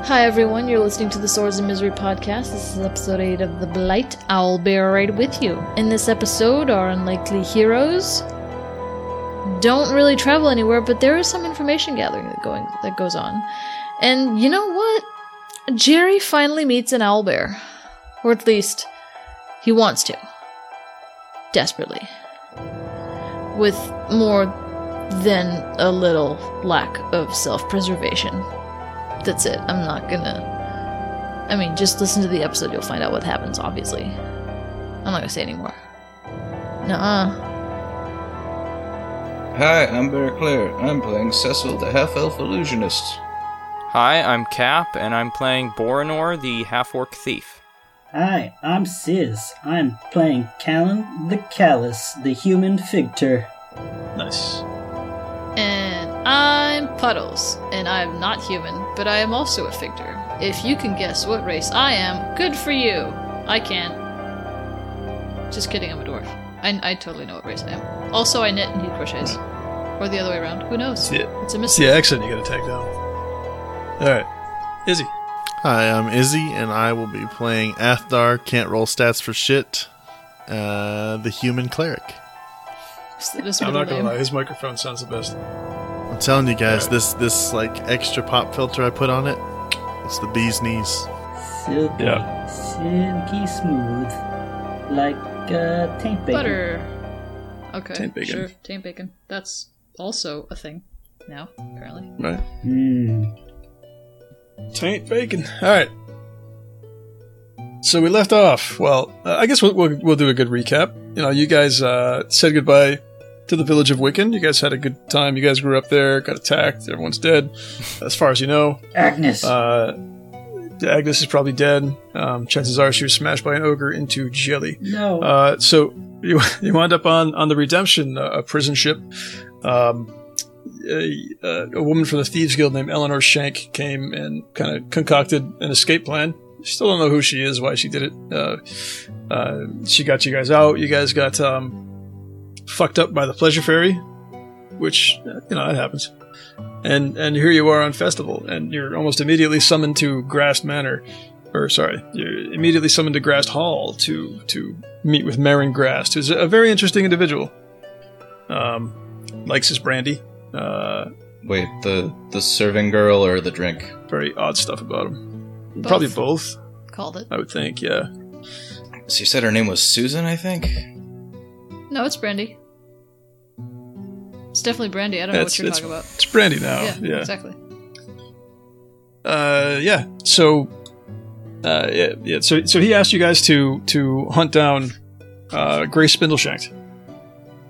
Hi everyone, you're listening to the Swords of Misery podcast. This is episode 8 of The Blight. I'll bear right with you. In this episode, our unlikely heroes don't really travel anywhere, but there is some information gathering that going that goes on. And you know what? Jerry finally meets an owlbear. Or at least he wants to. Desperately. With more than a little lack of self-preservation that's it. I'm not gonna. I mean, just listen to the episode, you'll find out what happens, obviously. I'm not gonna say anymore. Nuh Hi, I'm Bear Clare. I'm playing Cecil, the half elf illusionist. Hi, I'm Cap, and I'm playing Borinor, the half orc thief. Hi, I'm Sis. I'm playing Callan the Callous, the human fighter. Nice. And I'm Puddles, and I am not human, but I am also a fighter. If you can guess what race I am, good for you. I can't. Just kidding, I'm a dwarf. I, I totally know what race I am. Also, I knit and he crochets. Or the other way around. Who knows? Yeah. It's a It's mystery. the accent you gotta take down. Alright. Izzy. Hi, I'm Izzy, and I will be playing Athdar. Can't roll stats for shit. Uh, the human cleric. It's the- this I'm not gonna lie, his microphone sounds the best. I'm telling you guys, Alright. this this like extra pop filter I put on it, it's the bee's knees. Silky, Yeah. silky smooth, like uh, taint bacon. Butter. Okay, Taint bacon. sure. Taint bacon. That's also a thing now, apparently. Right. Hmm. Taint bacon. Alright. So we left off. Well, uh, I guess we'll, we'll, we'll do a good recap. You know, you guys uh, said goodbye to the village of Wiccan. You guys had a good time. You guys grew up there, got attacked. Everyone's dead, as far as you know. Agnes. Uh, Agnes is probably dead. Um, chances are she was smashed by an ogre into jelly. no. Uh, so you you wind up on on the redemption uh, a prison ship. Um, a, a woman from the thieves guild named Eleanor Shank came and kind of concocted an escape plan. Still don't know who she is, why she did it. Uh, uh, she got you guys out. You guys got um, fucked up by the pleasure fairy, which uh, you know that happens. And and here you are on festival, and you're almost immediately summoned to Grass Manor, or sorry, you're immediately summoned to Grass Hall to to meet with Marin Grast, who's a very interesting individual. Um, likes his brandy. Uh, Wait, the the serving girl or the drink? very odd stuff about him. Both. Probably both, Called it. I would think. Yeah. So you said her name was Susan, I think. No, it's Brandy. It's definitely Brandy. I don't know It's- what you're talking about. It's brandy now. yeah, Yeah. exactly. Uh, yeah. So, uh, yeah, yeah. So, so he asked you guys to to hunt down uh, Grace Spindleshank,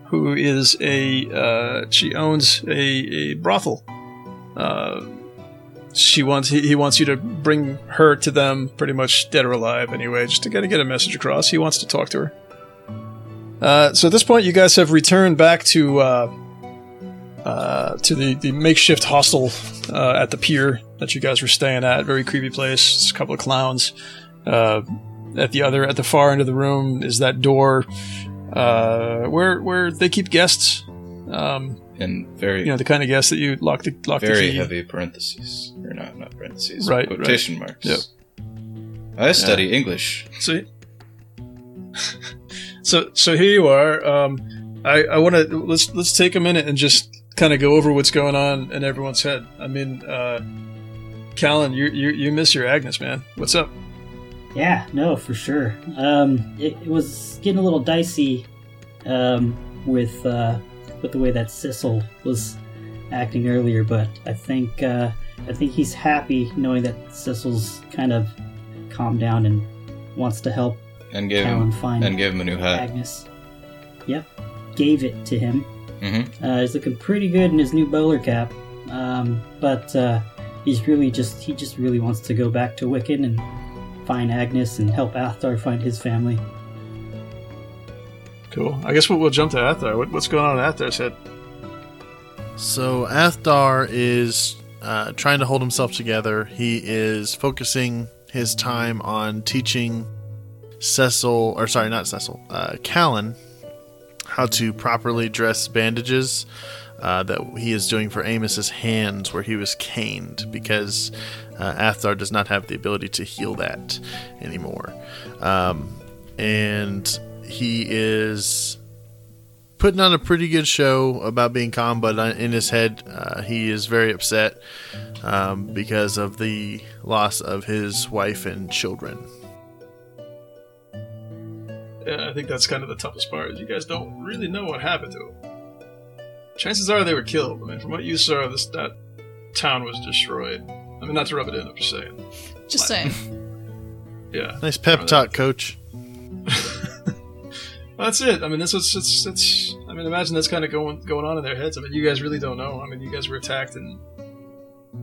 who is a uh, she owns a, a brothel. Uh, she wants he, he wants you to bring her to them, pretty much dead or alive, anyway, just to kind of get a message across. He wants to talk to her. Uh, so at this point, you guys have returned back to uh, uh, to the, the makeshift hostel uh, at the pier that you guys were staying at. Very creepy place. It's a couple of clowns. At the other, at the far end of the room, is that door uh, where where they keep guests. Um, In very you know the kind of guests that you lock the lock the very key. heavy parentheses, or not not parentheses, Right, Quotation marks. Yep. I study English. So, so, so here you are. Um, I, I want to let's let's take a minute and just kind of go over what's going on in everyone's head. I mean, uh, Callan, you, you you miss your Agnes, man. What's up? Yeah, no, for sure. Um, it, it was getting a little dicey um, with uh, with the way that Cecil was acting earlier, but I think uh, I think he's happy knowing that Cecil's kind of calmed down and wants to help And give Callan him find and gave him a new hat. Agnes. Yep, gave it to him. Mm-hmm. Uh, he's looking pretty good in his new bowler cap, um, but uh, he's really just he just really wants to go back to Wiccan and find Agnes and help Athar find his family. Cool. I guess we'll, we'll jump to Athar. What, what's going on in Athar's head? So Athdar is uh, trying to hold himself together. He is focusing his time on teaching Cecil, or sorry, not Cecil, uh, Callan, how to properly dress bandages uh, that he is doing for Amos's hands where he was caned because uh, Athar does not have the ability to heal that anymore. Um, and he is putting on a pretty good show about being calm, but uh, in his head, uh, he is very upset um, because of the loss of his wife and children. Yeah, I think that's kind of the toughest part. Is you guys don't really know what happened to them. Chances are they were killed. I mean, from what you saw, this that town was destroyed. I mean, not to rub it in, I'm just saying. Just saying. Yeah. Nice pep talk, coach. Well, that's it. I mean, this what's it's, it's. I mean, imagine that's kind of going going on in their heads. I mean, you guys really don't know. I mean, you guys were attacked and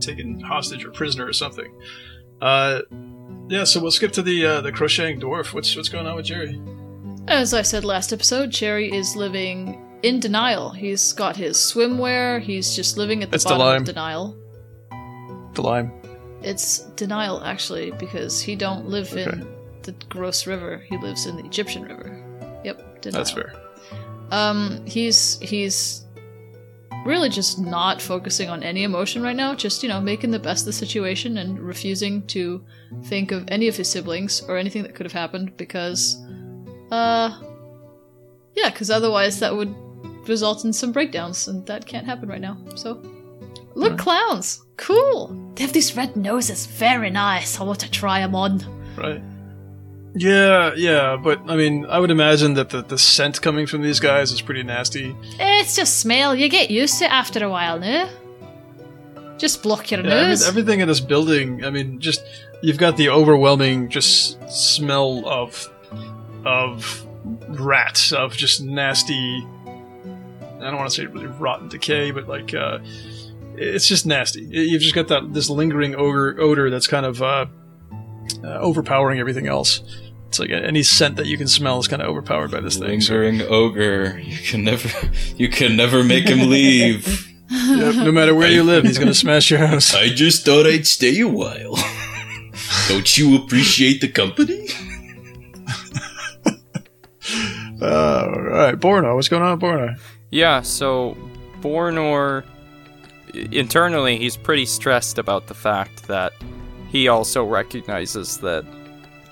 taken hostage or prisoner or something. Uh, yeah. So we'll skip to the uh, the crocheting dwarf. What's what's going on with Jerry? As I said last episode, Jerry is living in denial. He's got his swimwear. He's just living at the bottom of denial. The lime. It's denial actually because he don't live Okay. in the gross river. He lives in the Egyptian river. Yep, denial. That's fair. Um, he's he's really just not focusing on any emotion right now. Just you know, making the best of the situation and refusing to think of any of his siblings or anything that could have happened because, uh, yeah, because otherwise that would result in some breakdowns, and that can't happen right now. So, look, clowns, cool. They have these red noses, very nice. I want to try them on. Right. Yeah, yeah, but I mean, I would imagine that the, the scent coming from these guys is pretty nasty. It's just smell. You get used to it after a while, no? Just block your Yeah, I mean, nose. everything in this building. I mean, just you've got the overwhelming just smell of of rats, of just nasty. I don't want to say really rotten decay, but like uh, it's just nasty. You've just got that this lingering odor odor that's kind of uh, uh, overpowering everything else. It's like any scent that you can smell is kind of overpowered by this thing. So, Lingering ogre. You can never, you can never make him leave. yep, no matter where you live, he's gonna smash your house. I just thought I'd stay a while. Don't you appreciate the company? Uh, all right, Borna, what's going on, Borno? Yeah, so Bornor internally he's pretty stressed about the fact that he also recognizes that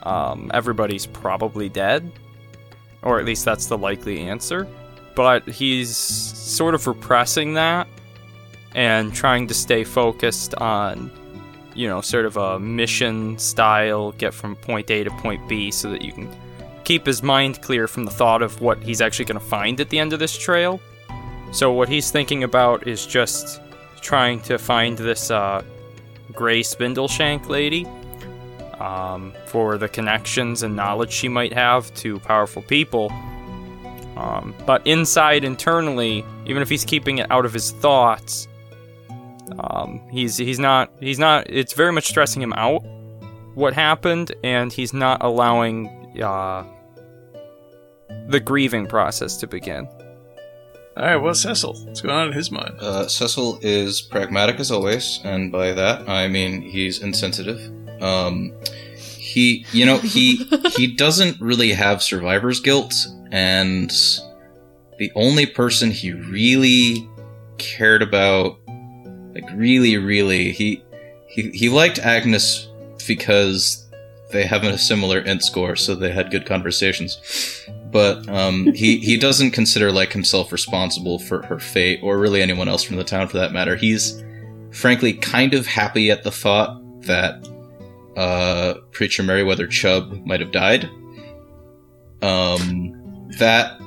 um, everybody's probably dead, or at least that's the likely answer. But he's sort of repressing that and trying to stay focused on, you know, sort of a mission style, get from point A to point B so that you can keep his mind clear from the thought of what he's actually going to find at the end of this trail. So what he's thinking about is just trying to find this uh, Grace Spindleshank lady um, for the connections and knowledge she might have to powerful people. Um, but inside, internally, even if he's keeping it out of his thoughts, um, he's he's not he's not. It's very much stressing him out what happened, and he's not allowing uh, the grieving process to begin. All right, well, Cecil, what's going on in his mind? Uh, Cecil is pragmatic as always, and by that I mean he's insensitive. Um, he, you know, he he doesn't really have survivor's guilt, and the only person he really cared about, like really, really, he he he liked Agnes because they have a similar int score, so they had good conversations. But um, he he doesn't consider like himself responsible for her fate, or really anyone else from the town for that matter. He's frankly kind of happy at the thought that uh, Preacher Meriwether Chubb might have died. Um, that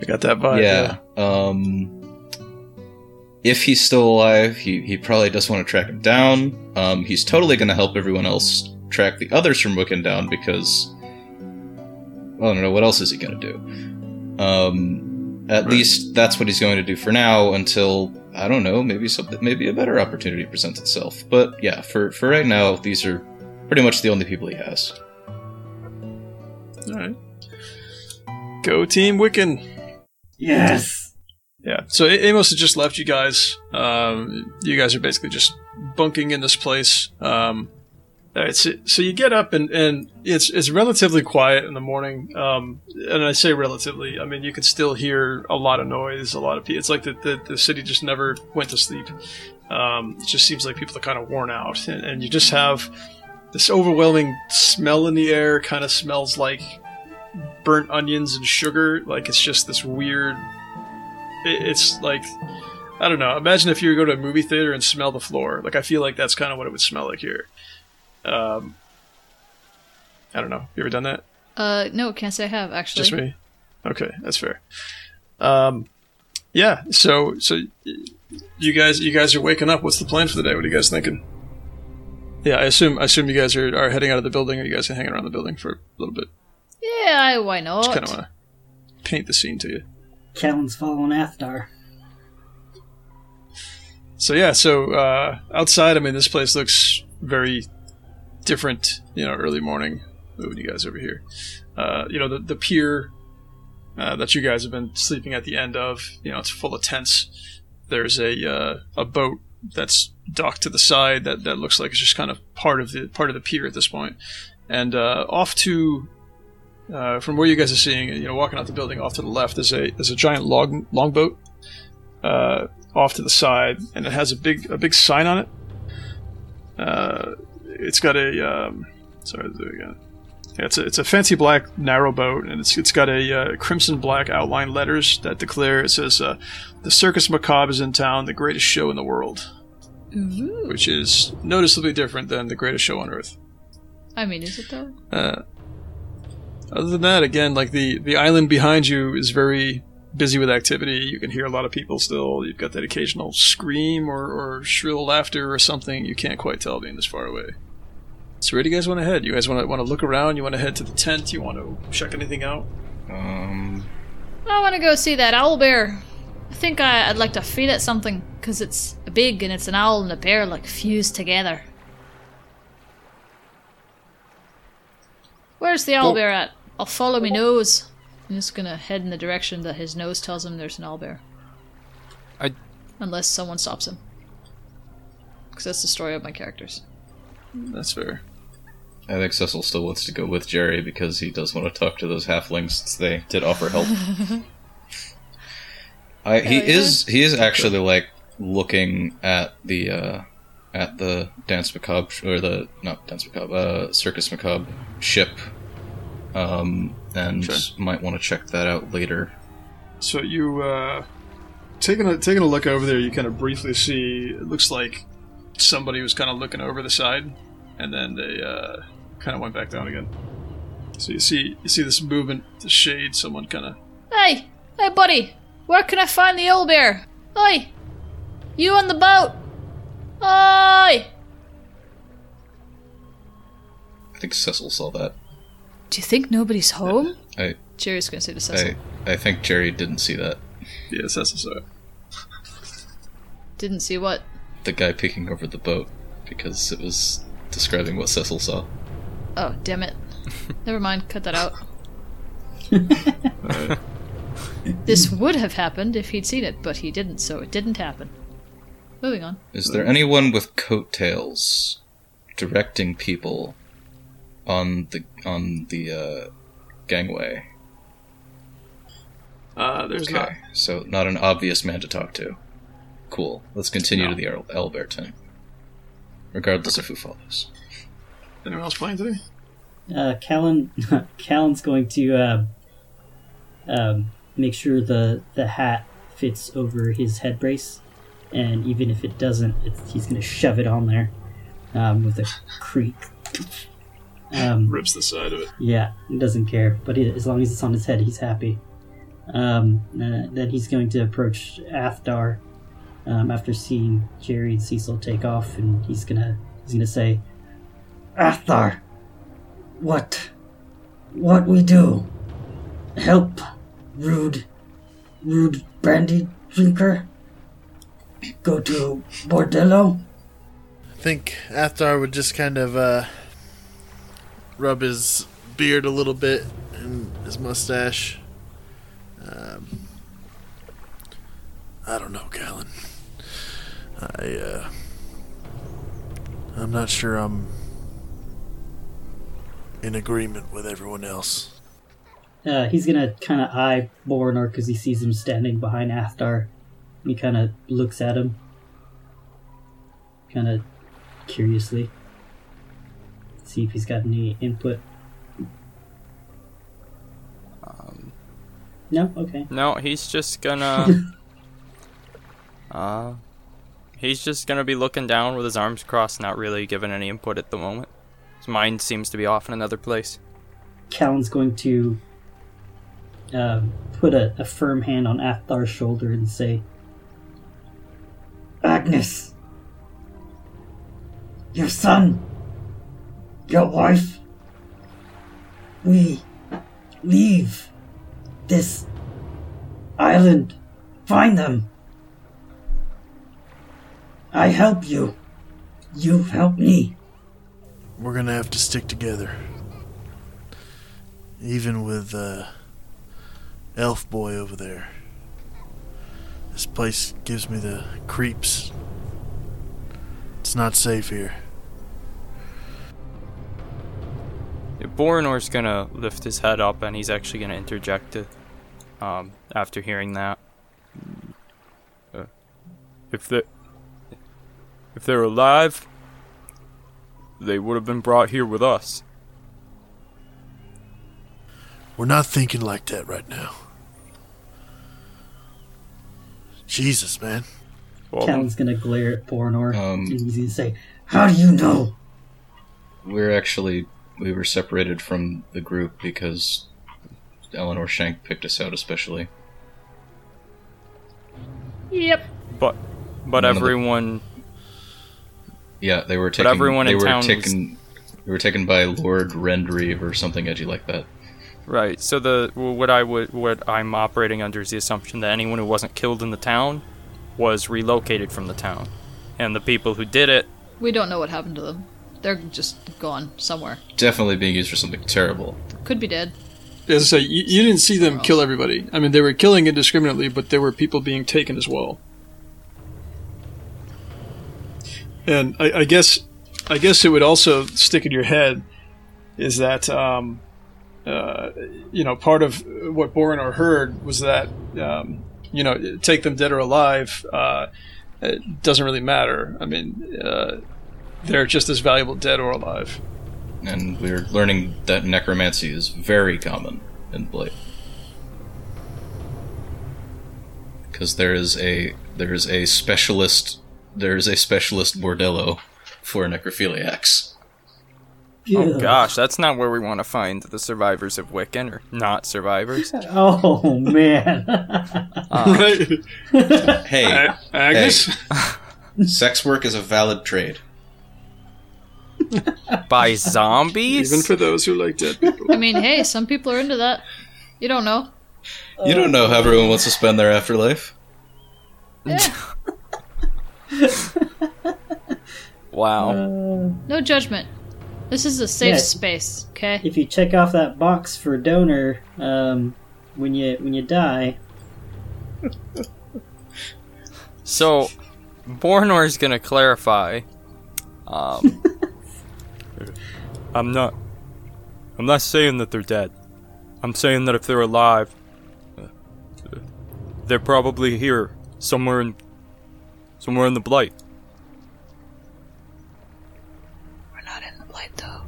I got that vibe. yeah. Um, if he's still alive, he, he probably does want to track him down. Um, he's totally going to help everyone else track the others from Wiccan down because, well, I don't know, what else is he going to do? Um, at Right. least that's what he's going to do for now until, I don't know, maybe something, maybe a better opportunity presents itself. But yeah, for, for right now, these are pretty much the only people he has. All right. Go Team Wiccan. Yes. Yeah. So A- Amos has just left you guys. Um, you guys are basically just bunking in this place. Um, All right, so, so you get up and, and it's it's relatively quiet in the morning. Um, and I say relatively, I mean you can still hear a lot of noise, a lot of people. It's like the, the, the city just never went to sleep. Um, it just seems like people are kind of worn out, and, and you just have this overwhelming smell in the air. Kind of smells like burnt onions and sugar. Like it's just this weird. It, it's like I don't know. Imagine if you go to a movie theater and smell the floor. Like I feel like that's kind of what it would smell like here. Um, I don't know. You ever done that? Uh, no, can't say I have actually. Just me. Okay, that's fair. Um, yeah. So, so you guys, you guys are waking up. What's the plan for the day? What are you guys thinking? Yeah, I assume, I assume you guys are, are heading out of the building, or you guys are hanging around the building for a little bit. Yeah, why not? Just kind of want to paint the scene to you. Callan's following Athdar. So yeah, so uh, outside, I mean, this place looks very different. You know, early morning. Moving you guys over here. Uh, you know, the the pier uh, that you guys have been sleeping at the end of. You know, it's full of tents. There's a uh, a boat that's docked to the side that, that looks like it's just kind of part of the part of the pier at this point. And uh, off to uh, from where you guys are seeing, you know, walking out the building off to the left is a is a giant log longboat uh, off to the side, and it has a big a big sign on it. It's got a um, sorry, again. Yeah, it's a, it's a fancy black narrow boat, and it's it's got a uh, crimson black outline letters that declare it says uh, the Circus Macabre is in town, the greatest show in the world, Ooh. which is noticeably different than the greatest show on earth. I mean, is it though? Uh, other than that, again, like the the island behind you is very busy with activity. You can hear a lot of people still. You've got that occasional scream or, or shrill laughter or something. You can't quite tell being this far away. So where do you guys want to head? You guys want to want to look around? You want to head to the tent? You want to check anything out? Um, I want to go see that owl bear. I think I, I'd like to feed it something because it's big and it's an owl and a bear like fused together. Where's the owl Well- bear at? I'll follow me nose. I'm just gonna head in the direction that his nose tells him there's an owl bear. I Unless someone stops him. Because that's the story of my characters. That's fair. I think Cecil still wants to go with Jerry because he does want to talk to those halflings since they did offer help. I, he yeah. is he is actually like looking at the uh, at the dance macabre or the not dance macabre uh, circus macabre ship, um, and Sure. might want to check that out later. So you uh, taking a taking a look over there, you kind of briefly see it looks like somebody was kind of looking over the side, and then they uh, kind of went back down again. So you see you see this movement, the shade, someone kind of Hey! Hey, buddy! Where can I find the owlbear? Oi! You on the boat! Oi! I think Cecil saw that. Do you think nobody's home? I Jerry's gonna say to Cecil. I I think Jerry didn't see that. yes, that's so. Didn't see what? The guy peeking over the boat because it was describing what Cecil saw. Oh, damn it. Never mind, cut that out. this would have happened if he'd seen it, but he didn't, so it didn't happen. Moving on. Is there anyone with coattails directing people on the on the uh, gangway? Uh, there's Okay, not. so not an obvious man to talk to. Cool. Let's continue to the El- Owlbear tent, regardless of who follows. Anyone else playing today? Uh, Callan, Callan's going to uh, um, make sure the the hat fits over his head brace, and even if it doesn't, it's, he's going to shove it on there um, with a creak. Um, Rips the side of it. yeah, he doesn't care, but he, as long as it's on his head, he's happy. Um, uh, then he's going to approach Athdar um, after seeing Jerry and Cecil take off, and he's gonna he's gonna say, "Athdar, what, what we do? Help, rude, rude brandy drinker. Go to bordello." I think Athar would just kind of uh, rub his beard a little bit and his mustache. Um, I don't know, Callan. I uh, I'm not sure I'm in agreement with everyone else. Uh, he's gonna kind of eye Borinor because he sees him standing behind Athar. He kind of looks at him, kind of curiously. See if he's got any input. no, okay. No, he's just gonna. uh, he's just gonna be looking down with his arms crossed, not really giving any input at the moment. His mind seems to be off in another place. Callan's going to um, put a, a firm hand on Athar's shoulder and say, Agnes, your son, your wife, we leave this island. Find them. I help you. You help me. We're gonna have to stick together. Even with uh, Elf Boy over there. This place gives me the creeps. It's not safe here. Borinor's gonna lift his head up and he's actually gonna interject it um, after hearing that. Uh, if they if they're alive, they would have been brought here with us. We're not thinking like that right now. Jesus, man. Well, Callan's gonna glare at Borinor. Um, and he's gonna say, How do you know? We're actually we were separated from the group because Eleanor Shank picked us out especially. Yep. but but None of the- everyone Yeah, they were taken. everyone they in were town was- taken. They were taken by Lord Rendrieve or something edgy like that. Right. So the what I would what I'm operating under is the assumption that anyone who wasn't killed in the town was relocated from the town, and the people who did it. We don't know what happened to them. They're just gone somewhere. Definitely being used for something terrible. Could be dead. As I say, you, you didn't see them kill everybody. I mean, they were killing indiscriminately, but there were people being taken as well. And I, I guess, I guess it would also stick in your head is that, um, uh, you know, part of what Borinor heard was that, um, you know, take them dead or alive, uh, it doesn't really matter. I mean, uh, they're just as valuable dead or alive. And we're learning that necromancy is very common in Blight. Because there is a there is a specialist there is a specialist bordello for necrophiliacs. Oh gosh, that's not where we want to find the survivors of Wiccan or not survivors. Oh man. right? Ah. Hey, A- Agnes? sex work is a valid trade. By zombies? Even for those who like dead people. I mean, hey, some people are into that. You don't know. You don't know how everyone wants to spend their afterlife. wow. No judgment. This is a safe Yeah. space, okay? if you check off that box for donor, um, when you when you die, So, Bornor's gonna clarify. Um, I'm not. I'm not saying that they're dead. I'm saying that if they're alive, they're probably here somewhere in somewhere in the blight. We're not in the blight though.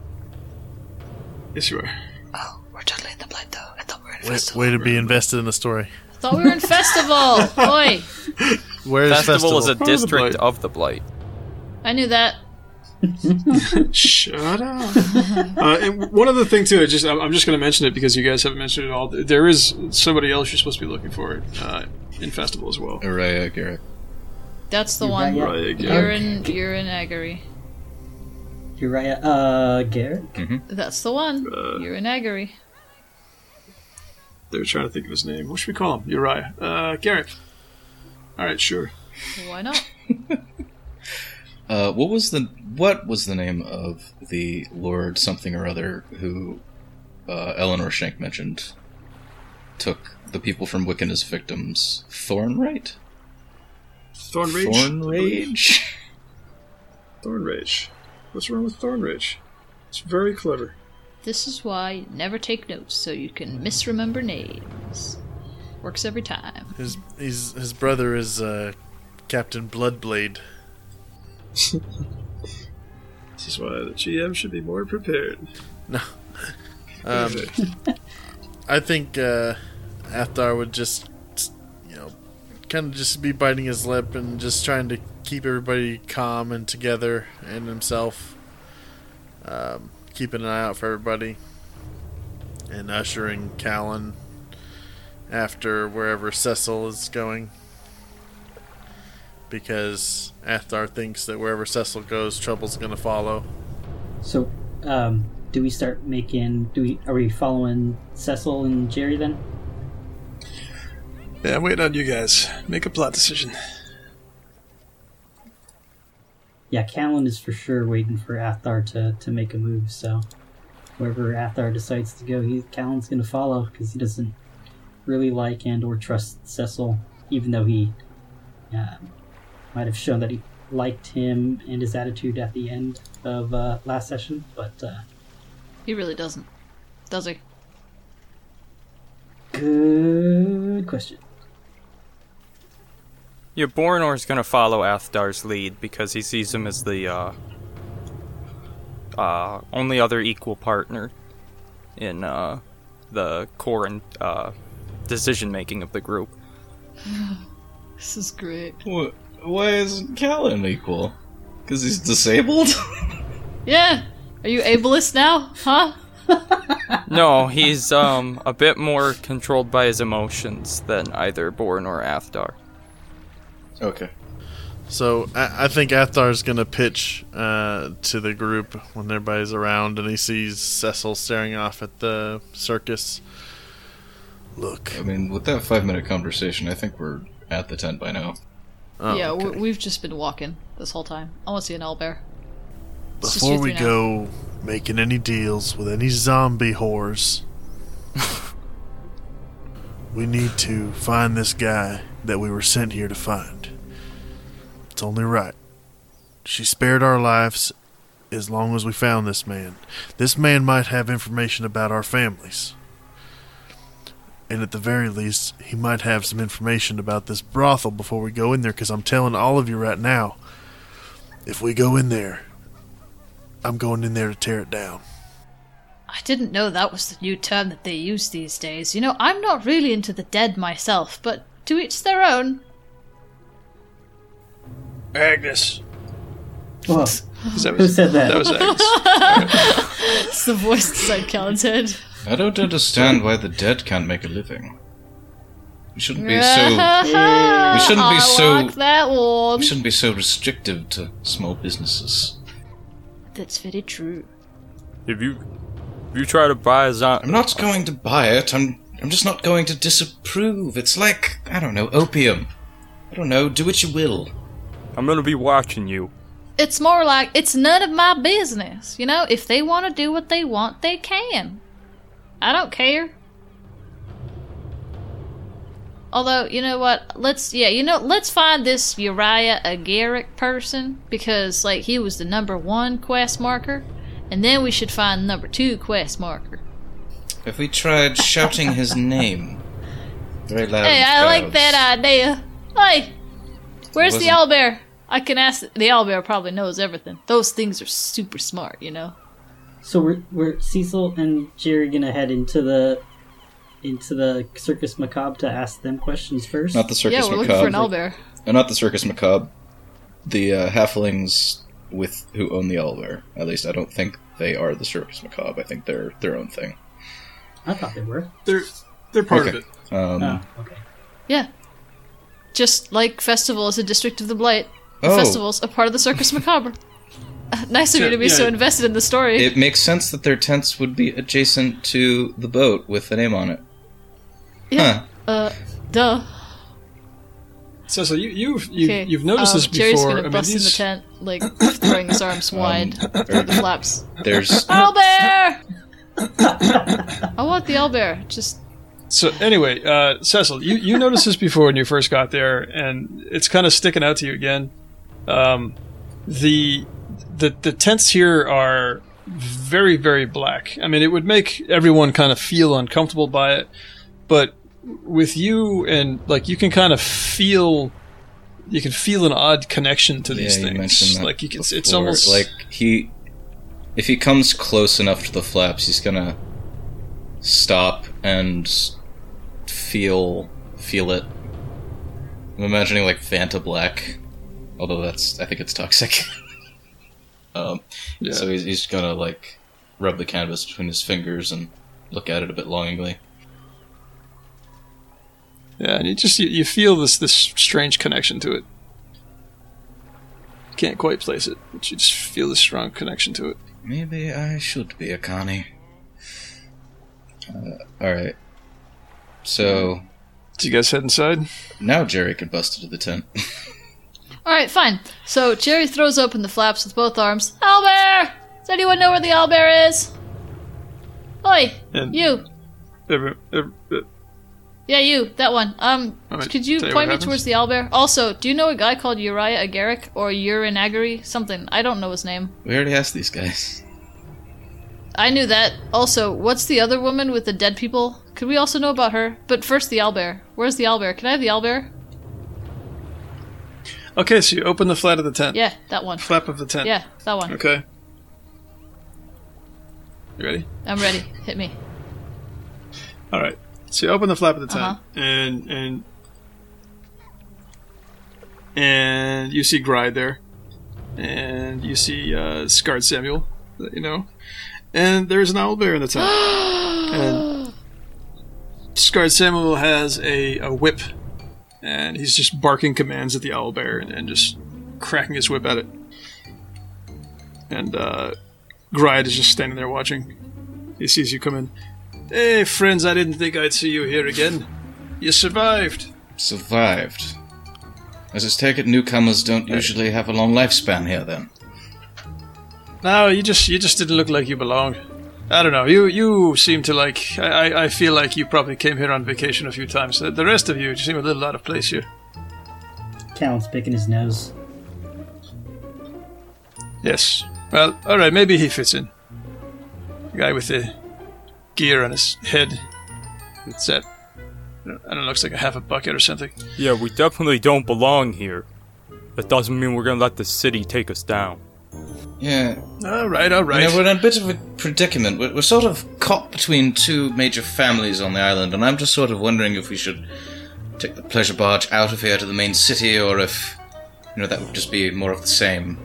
yes, you are. Oh, we're totally in the blight though. I thought we were in Way, festival. way to be invested in the story. I thought we were in festival. Oi, Where is Festival, is a Part the district of the blight. I knew that. Shut up. uh, and one other thing too, I just I'm I'm just going to mention it because you guys haven't mentioned it all. There is somebody else you're supposed to be looking for uh, in festival as well. Araya Garrick. That's the You're one. Uriah Right, again. You're in. You're in Agary. Uriah, uh, Garrett. That's the one. Uh. You're in Agary. They were trying to think of his name. What should we call him? Uriah. Uh, Garrett. All right, sure. Why not? Uh, what was the what was the name of the Lord something or other who uh, Eleanor Shank mentioned took the people from Wiccan as victims? Thornright? Thornrage. Thornrage? Thornrage. What's wrong with Thornrage? It's very clever. This is why you never take notes, so you can misremember names. Works every time. His he's, his brother is uh, Captain Bloodblade. This is why the GM should be more prepared. No. Um. I think uh, Athar would just, you know, kind of just be biting his lip and just trying to keep everybody calm and together and himself. Um, keeping an eye out for everybody. And ushering Callan after wherever Cecil is going. Because Athar thinks that wherever Cecil goes, trouble's going to follow. So, um, do we start making? Do we are we following Cecil and Jerry then? yeah, I'm waiting on you guys. Make a plot decision. Yeah, Callan is for sure waiting for Athar to, to make a move. So, wherever Athar decides to go, he Callan's going to follow because he doesn't really like and or trust Cecil, even though he um, might have shown that he liked him and his attitude at the end of uh, last session. But uh, He really doesn't. Does he? good question. Yeah, Bornor is gonna follow Athdar's lead because he sees him as the uh, uh, only other equal partner in uh, the core and uh, decision making of the group. This is great. What? Why isn't Callan equal? Because he's disabled? Yeah! Are you ableist now? Huh? No, he's um a bit more controlled by his emotions than either Born or Athdar. okay. So I, I think Athar's gonna pitch uh, to the group when everybody's around and he sees Cecil staring off at the circus. Look, I mean, with that five minute conversation, I think we're at the tent by now. Oh, yeah, okay. we we've just been walking this whole time. I want to see an owlbear. It's before we now. go making any deals with any zombie whores, we need to find this guy that we were sent here to find. It's only right. She spared our lives as long as we found this man. This man might have information about our families. And at the very least, he might have some information about this brothel before we go in there, because I'm telling all of you right now if we go in there, I'm going in there to tear it down. I didn't know that was the new term that they use these days. You know, I'm not really into the dead myself, but to each their own. Agnes. Whoa, Is that who said that? That was Agnes. It's the voice inside Callan's head. I don't understand why the dead can't make a living. We shouldn't be so. we shouldn't be so- Like that one. We shouldn't be so restrictive to small businesses. That's very true. If you if you try to buy a zombie, I'm not going to buy it. I'm. I'm just not going to disapprove. It's like I don't know opium. I don't know. Do what you will. I'm gonna be watching you. It's more like it's none of my business. You know, if they want to do what they want, they can. I don't care. Although, you know what? Let's yeah, you know, let's find this Uriah Agaric person because like he was the number one quest marker, and then we should find number two quest marker. If we tried shouting his name very loud. Hey, I like that idea. Hey, where's the owlbear? I can ask. The owlbear probably knows everything. Those things are super smart, you know. So we're, we're Cecil and Jerry gonna head into the into the circus macabre to ask them questions first. Not the circus yeah, we're macabre. looking for an owlbear. Uh, not the circus macabre. The uh, halflings with who own the owlbear. At least I don't think they are the circus macabre. I think they're their own thing. I thought they were. They're they're part Okay. of it. Um, Oh, okay. Yeah. Just like Festival is a district of the Blight, the Oh. Festival's a part of the Circus Macabre. Nice of you to be so invested in the story. It makes sense that their tents would be adjacent to the boat with the name on it. yeah. Huh. Uh, duh. So, so you you've you, Okay. you've noticed um, this Jerry's gonna I mean, bust in the tent, like throwing his arms wide, through the flaps. There's Owlbear! I want the owlbear. Just So anyway, uh, Cecil, you, you noticed this before when you first got there, and it's kind of sticking out to you again. Um, the the the tents here are very, very black. I mean, it would make everyone kind of feel uncomfortable by it, but with you and like you can kind of feel, you can feel an odd connection to these yeah, you things. mentioned that like you can, it's almost like he, if he comes close enough to the flaps, he's gonna stop and feel feel it. I'm imagining like Vanta Black, although that's I think it's toxic. um, Yeah. so he's, he's gonna like rub the canvas between his fingers and look at it a bit longingly. yeah, and you just you, you feel this this strange connection to it. Can't quite place it, but you just feel this strong connection to it. Maybe I should be a Connie. Uh, all right. So Do you guys head inside? now Jerry can bust into the tent. Alright, fine. So Jerry throws open the flaps with both arms. Owlbear! Does anyone know where the owlbear is? Oi! And You! every, every, Yeah, you, that one. Um, All right, could you point me towards the owlbear? Also, do you know a guy called Uriah Agaric or Urinagari? Something. I don't know his name. We already asked these guys. I knew that. Also, what's the other woman with the dead people? Could we also know about her? But first, the owlbear. Where's the owlbear? Can I have the owlbear? Okay, so you open the flat of the tent. Yeah, that one. Flap of the tent. Yeah, that one. Okay. You ready? I'm ready. Hit me. All right. So you open the flap of the tent, Uh-huh. and and and you see Gride there, and you see uh, Scarred Samuel, you know, and there's an owl bear in the tent, and Scarred Samuel has a, a whip, and he's just barking commands at the owl bear and, and just cracking his whip at it, and uh, Gride is just standing there watching. He sees you come in. Hey, friends, I didn't think I'd see you here again. You survived. Survived. I just take it newcomers don't usually have a long lifespan here then. No, you just you just didn't look like you belonged. I don't know. You you seem to like. I, I- I feel like you probably came here on vacation a few times. The- The rest of you seem a little out of place here. Callan's picking his nose. Yes. Well, all right. Maybe he fits in. The guy with the gear on his head. It's that. I don't know. Looks like a half a bucket or something. Yeah, we definitely don't belong here. That doesn't mean we're gonna let the city take us down. Yeah, All right, all right. You know, we're in a bit of a predicament. We're, we're sort of caught between two major families on the island, and I'm just sort of wondering if we should take the pleasure barge out of here to the main city, or if, you know, that would just be more of the same.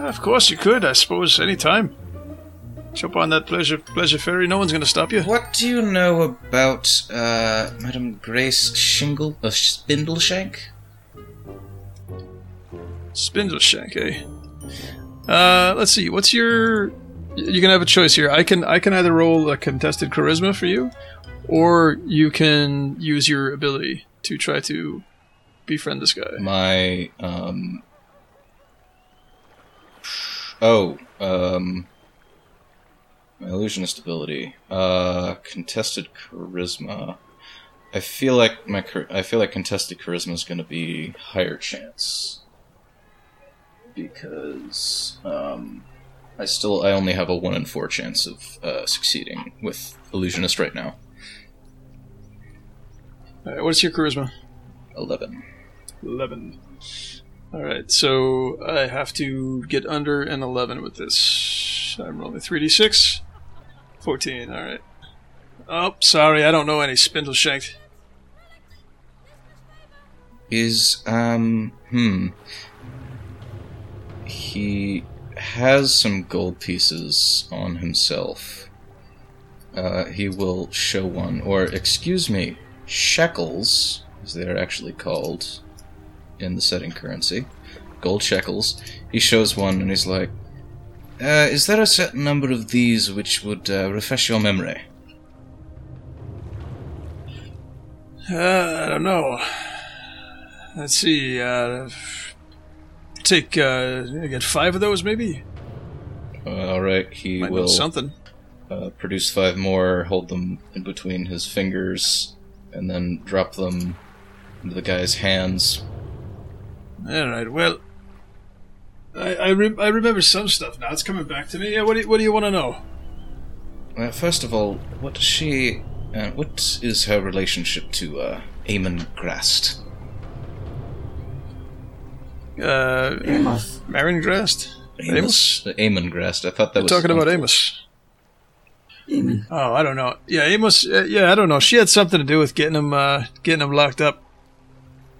Of course you could. I suppose any time. Jump on that pleasure pleasure ferry. No one's going to stop you. What do you know about, uh, Madam Grace Shingle, uh, Spindleshank? Spindleshank, eh? Uh, let's see. What's your? You can have a choice here. I can I can either roll a contested charisma for you, or you can use your ability to try to befriend this guy. My, um. Oh, um. My illusionist ability. Uh, contested charisma. I feel like my I feel like contested charisma is going to be higher chance because um, I still I only have a one in four chance of uh, succeeding with illusionist right now. All right, what's your charisma? Eleven. Eleven. All right, so I have to get under an eleven with this. I'm rolling three d six. Fourteen. All right. Oh, sorry, I don't know any Spindleshank. is um hmm he has some gold pieces on himself uh he will show one or excuse me shekels as they're actually called in the setting currency gold shekels he shows one and he's like uh, is there a certain number of these which would uh, refresh your memory? Uh, I don't know. Let's see. Uh, take uh, I get five of those, maybe. Uh, all right, he Might know will something. uh, produce five more, hold them in between his fingers, and then drop them into the guy's hands. All right. Well, I I, re- I remember some stuff now. It's coming back to me. Yeah, what do you, what do you want to know? Well, first of all, what does she. Uh, what is her relationship to uh, Eamon Grast? Uh, Amos. Marin Grast? Amos? Uh, Eamon Grast. I thought that We're was. talking about Amos. Oh, I don't know. Yeah, Amos. Uh, yeah, I don't know. She had something to do with getting him, uh, getting him locked up.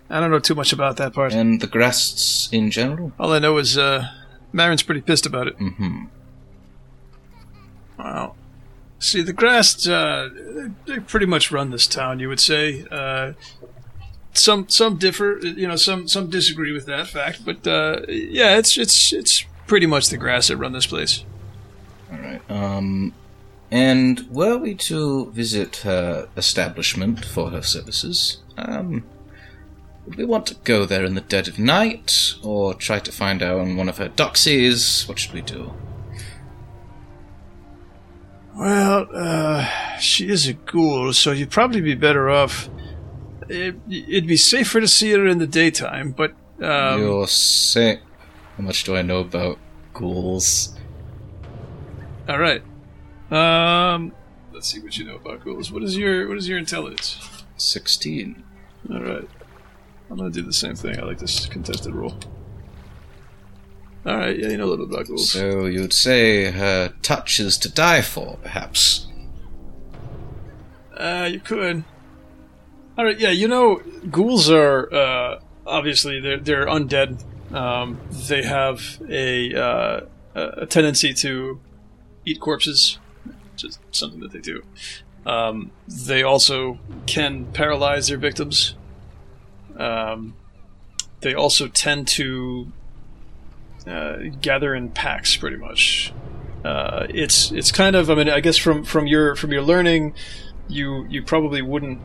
I don't know too much about that part. And the Grasts in general? All I know is uh, Marin's pretty pissed about it. hmm. Wow. See, the Grasts, uh, they they pretty much run this town. You would say. Uh, some some differ, you know, some some disagree with that fact, but uh, yeah, it's it's it's pretty much the Grasts that run this place. Alright. Um. And were we to visit her establishment for her services, um. Would we want to go there in the dead of night, or try to find out on one of her doxies? What should we do? Well, uh, she is a ghoul, so you'd probably be better off. It, it'd be safer to see her in the daytime, but um, You're sick. How much do I know about ghouls? all right. Um, let's see what you know about ghouls. What is your what is your intelligence? 16. All right, I'm gonna do the same thing. I like this contested roll. All right, yeah, you know a little bit about ghouls. So you'd say her touch is to die for, perhaps? Uh, you could. All right, yeah, you know, ghouls are uh, obviously they're they're undead. Um, they have a uh, a tendency to eat corpses, just something that they do. Um, they also can paralyze their victims. Um, they also tend to uh, gather in packs, pretty much. Uh, it's it's kind of I mean I guess from from your from your learning, you you probably wouldn't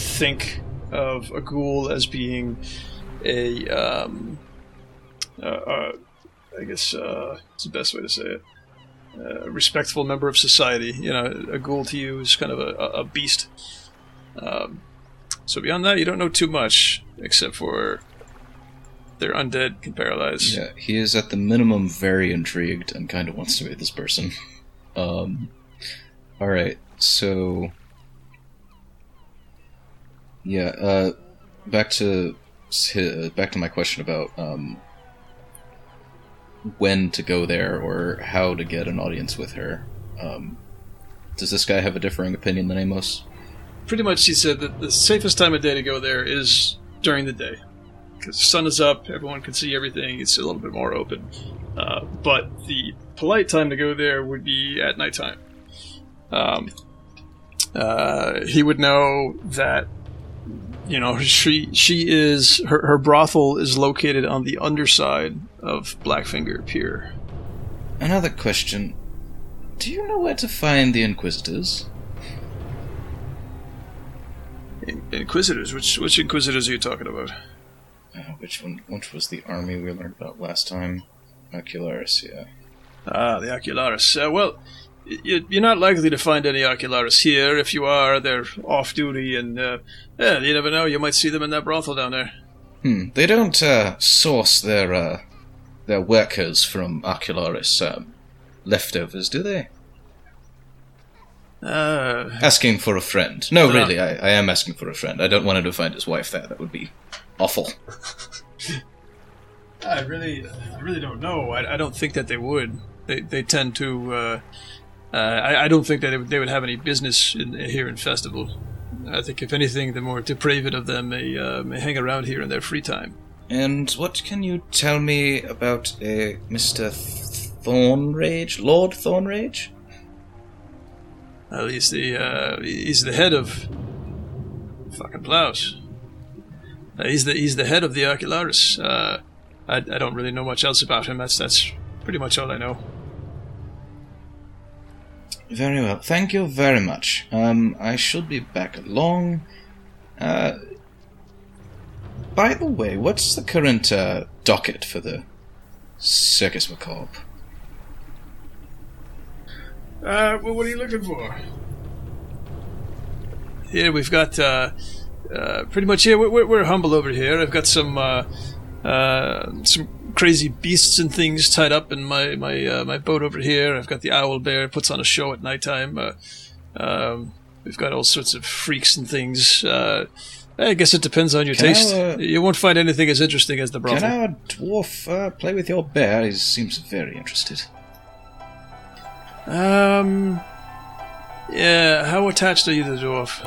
think of a ghoul as being a um, uh, uh, I guess uh, it's the best way to say it. A respectful member of society. You know, a ghoul to you is kind of a, a beast. Um, so beyond that, you don't know too much, except for they're undead, can paralyze. Yeah, he is at the minimum very intrigued and kind of wants to meet this person. Um, alright, so. Yeah, uh, back to uh, back to my question about um, when to go there or how to get an audience with her. Um, does this guy have a differing opinion than Amos? Pretty much, he said that the safest time of day to go there is during the day. Because the sun is up, everyone can see everything, it's a little bit more open. Uh, but the polite time to go there would be at nighttime. Um, uh, he would know that, you know, she she is her, her brothel is located on the underside of Blackfinger Pier. Another question. Do you know where to find the Inquisitors? In- Inquisitors, which which Inquisitors are you talking about? Uh, which one? Which was the army we learned about last time? Ocularis, yeah. Ah, the Ocularis. Uh, well, you're not likely to find any Ocularis here. If you are, they're off duty, and uh, yeah, you never know. You might see them in that brothel down there. Hmm. They don't uh, source their uh, their workers from Ocularis um, leftovers, do they? Uh, Asking for a friend. No, Uh. really, I, I am asking for a friend. I don't want him to find his wife there. That would be awful. I really, I really don't know. I, I don't think that they would. They, they tend to. Uh, I, I don't think that they would, they would have any business in, here in Festival. I think, if anything, the more depraved of them may uh, may hang around here in their free time. And what can you tell me about a Mister Thornrage, Lord Thornrage? At least the uh, he's the head of fucking plows. Uh, he's the he's the head of the Ocularis. Uh, I, I don't really know much else about him. That's that's pretty much all I know. Very well. Thank you very much. Um, I should be back along. Uh, by the way, what's the current uh, docket for the Circus Macabre? Uh, well, what are you looking for? Here we've got uh, uh, pretty much here. We're, we're, we're humble over here. I've got some uh, uh, some crazy beasts and things tied up in my my uh, my boat over here. I've got the owlbear puts on a show at nighttime. Uh, um, we've got all sorts of freaks and things. Uh, I guess it depends on your Can taste. uh, you won't find anything as interesting as the brothel. Can our dwarf uh, play with your bear? He seems very interested. Um. Yeah, how attached are you to the dwarf?